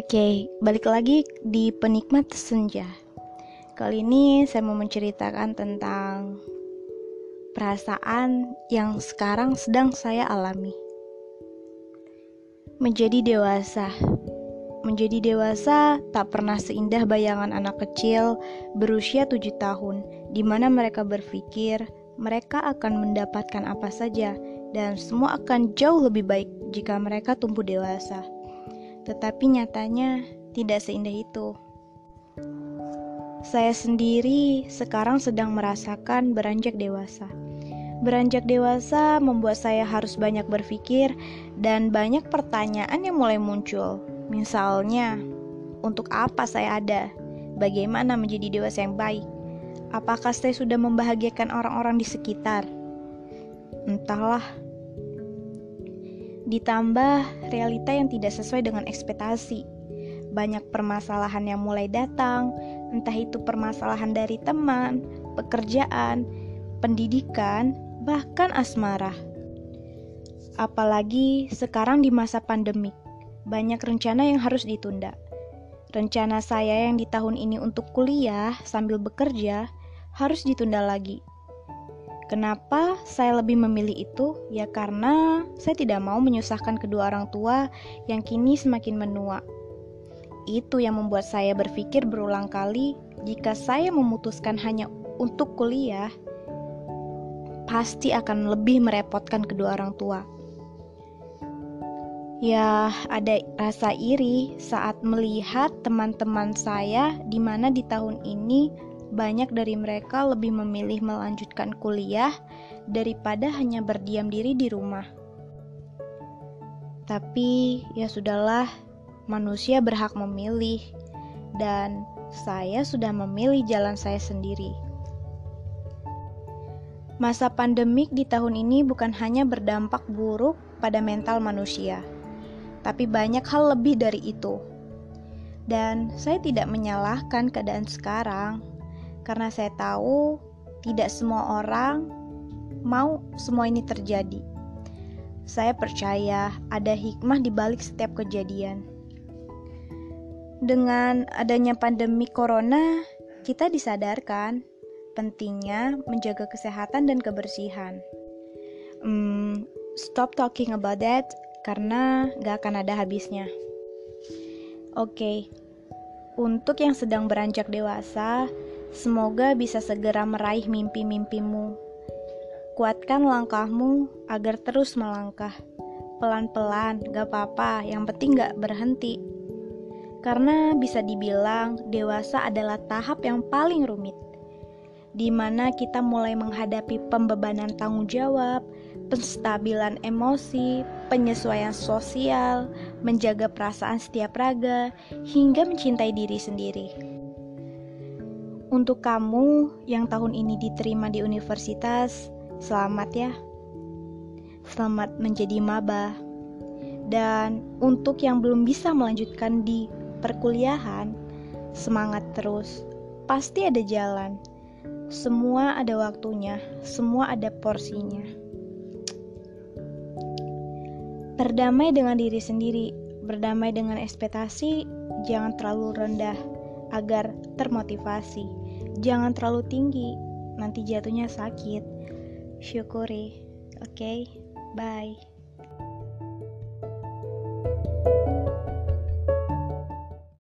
Oke, balik lagi di penikmat senja. Kali ini saya mau menceritakan tentang perasaan yang sekarang sedang saya alami. Menjadi dewasa. Menjadi dewasa tak pernah seindah bayangan anak kecil berusia tujuh tahun, di mana mereka berpikir mereka akan mendapatkan apa saja dan semua akan jauh lebih baik jika mereka tumbuh dewasa. Tetapi nyatanya tidak seindah itu. Saya sendiri sekarang sedang merasakan beranjak dewasa. Beranjak dewasa membuat saya harus banyak berpikir dan banyak pertanyaan yang mulai muncul. Misalnya, untuk apa saya ada? Bagaimana menjadi dewasa yang baik? Apakah saya sudah membahagiakan orang-orang di sekitar? Entahlah, ditambah realita yang tidak sesuai dengan ekspektasi. Banyak permasalahan yang mulai datang, entah itu permasalahan dari teman, pekerjaan, pendidikan, bahkan asmara. Apalagi sekarang di masa pandemik, banyak rencana yang harus ditunda. Rencana saya yang di tahun ini untuk kuliah sambil bekerja harus ditunda lagi Kenapa saya lebih memilih itu? Ya karena saya tidak mau menyusahkan kedua orang tua yang kini semakin menua. Itu yang membuat saya berpikir berulang kali, jika saya memutuskan hanya untuk kuliah, pasti akan lebih merepotkan kedua orang tua. Ya, ada rasa iri saat melihat teman-teman saya di mana di tahun ini banyak dari mereka lebih memilih melanjutkan kuliah daripada hanya berdiam diri di rumah. Tapi ya sudahlah, manusia berhak memilih, dan saya sudah memilih jalan saya sendiri. Masa pandemik di tahun ini bukan hanya berdampak buruk pada mental manusia, tapi banyak hal lebih dari itu. Dan saya tidak menyalahkan keadaan sekarang, karena saya tahu tidak semua orang mau semua ini terjadi. Saya percaya ada hikmah di balik setiap kejadian. Dengan adanya pandemi corona, kita disadarkan pentingnya menjaga kesehatan dan kebersihan. Hmm, stop talking about that karena gak akan ada habisnya. Oke, okay. untuk yang sedang beranjak dewasa, Semoga bisa segera meraih mimpi-mimpimu. Kuatkan langkahmu agar terus melangkah. Pelan-pelan, gak apa-apa, yang penting gak berhenti. Karena bisa dibilang dewasa adalah tahap yang paling rumit di mana kita mulai menghadapi pembebanan tanggung jawab, penstabilan emosi, penyesuaian sosial, menjaga perasaan setiap raga, hingga mencintai diri sendiri. Untuk kamu yang tahun ini diterima di universitas, selamat ya. Selamat menjadi maba. Dan untuk yang belum bisa melanjutkan di perkuliahan, semangat terus. Pasti ada jalan. Semua ada waktunya, semua ada porsinya. Berdamai dengan diri sendiri, berdamai dengan ekspektasi, jangan terlalu rendah agar termotivasi. Jangan terlalu tinggi, nanti jatuhnya sakit. Syukuri. Oke, okay? bye.